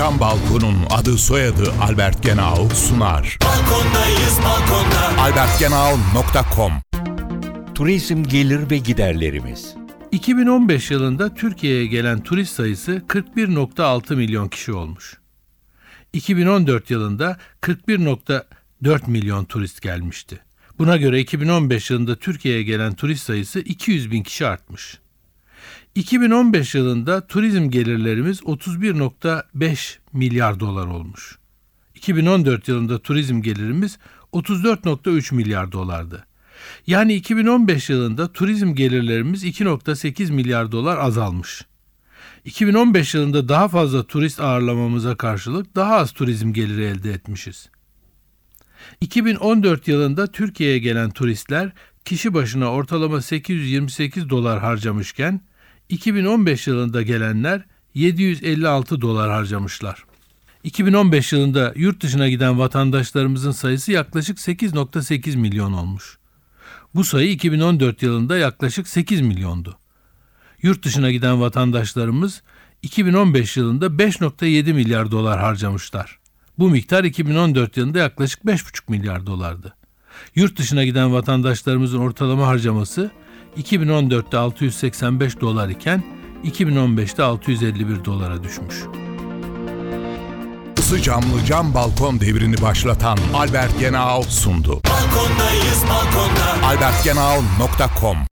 Cam Balkon'un adı soyadı Albert Genau sunar. Balkondayız balkonda. albertgenau.com Turizm gelir ve giderlerimiz. 2015 yılında Türkiye'ye gelen turist sayısı 41.6 milyon kişi olmuş. 2014 yılında 41.4 milyon turist gelmişti. Buna göre 2015 yılında Türkiye'ye gelen turist sayısı 200 bin kişi artmış. 2015 yılında turizm gelirlerimiz 31.5 milyar dolar olmuş. 2014 yılında turizm gelirimiz 34.3 milyar dolardı. Yani 2015 yılında turizm gelirlerimiz 2.8 milyar dolar azalmış. 2015 yılında daha fazla turist ağırlamamıza karşılık daha az turizm geliri elde etmişiz. 2014 yılında Türkiye'ye gelen turistler kişi başına ortalama 828 dolar harcamışken 2015 yılında gelenler 756 dolar harcamışlar. 2015 yılında yurt dışına giden vatandaşlarımızın sayısı yaklaşık 8.8 milyon olmuş. Bu sayı 2014 yılında yaklaşık 8 milyondu. Yurt dışına giden vatandaşlarımız 2015 yılında 5.7 milyar dolar harcamışlar. Bu miktar 2014 yılında yaklaşık 5,5 milyar dolardı. Yurt dışına giden vatandaşlarımızın ortalama harcaması 2014'te 685 dolar iken 2015'te 651 dolara düşmüş. Isı camlı cam balkon devrini başlatan Albert Genau sundu. Balkondayız balkonda. albertgenau.com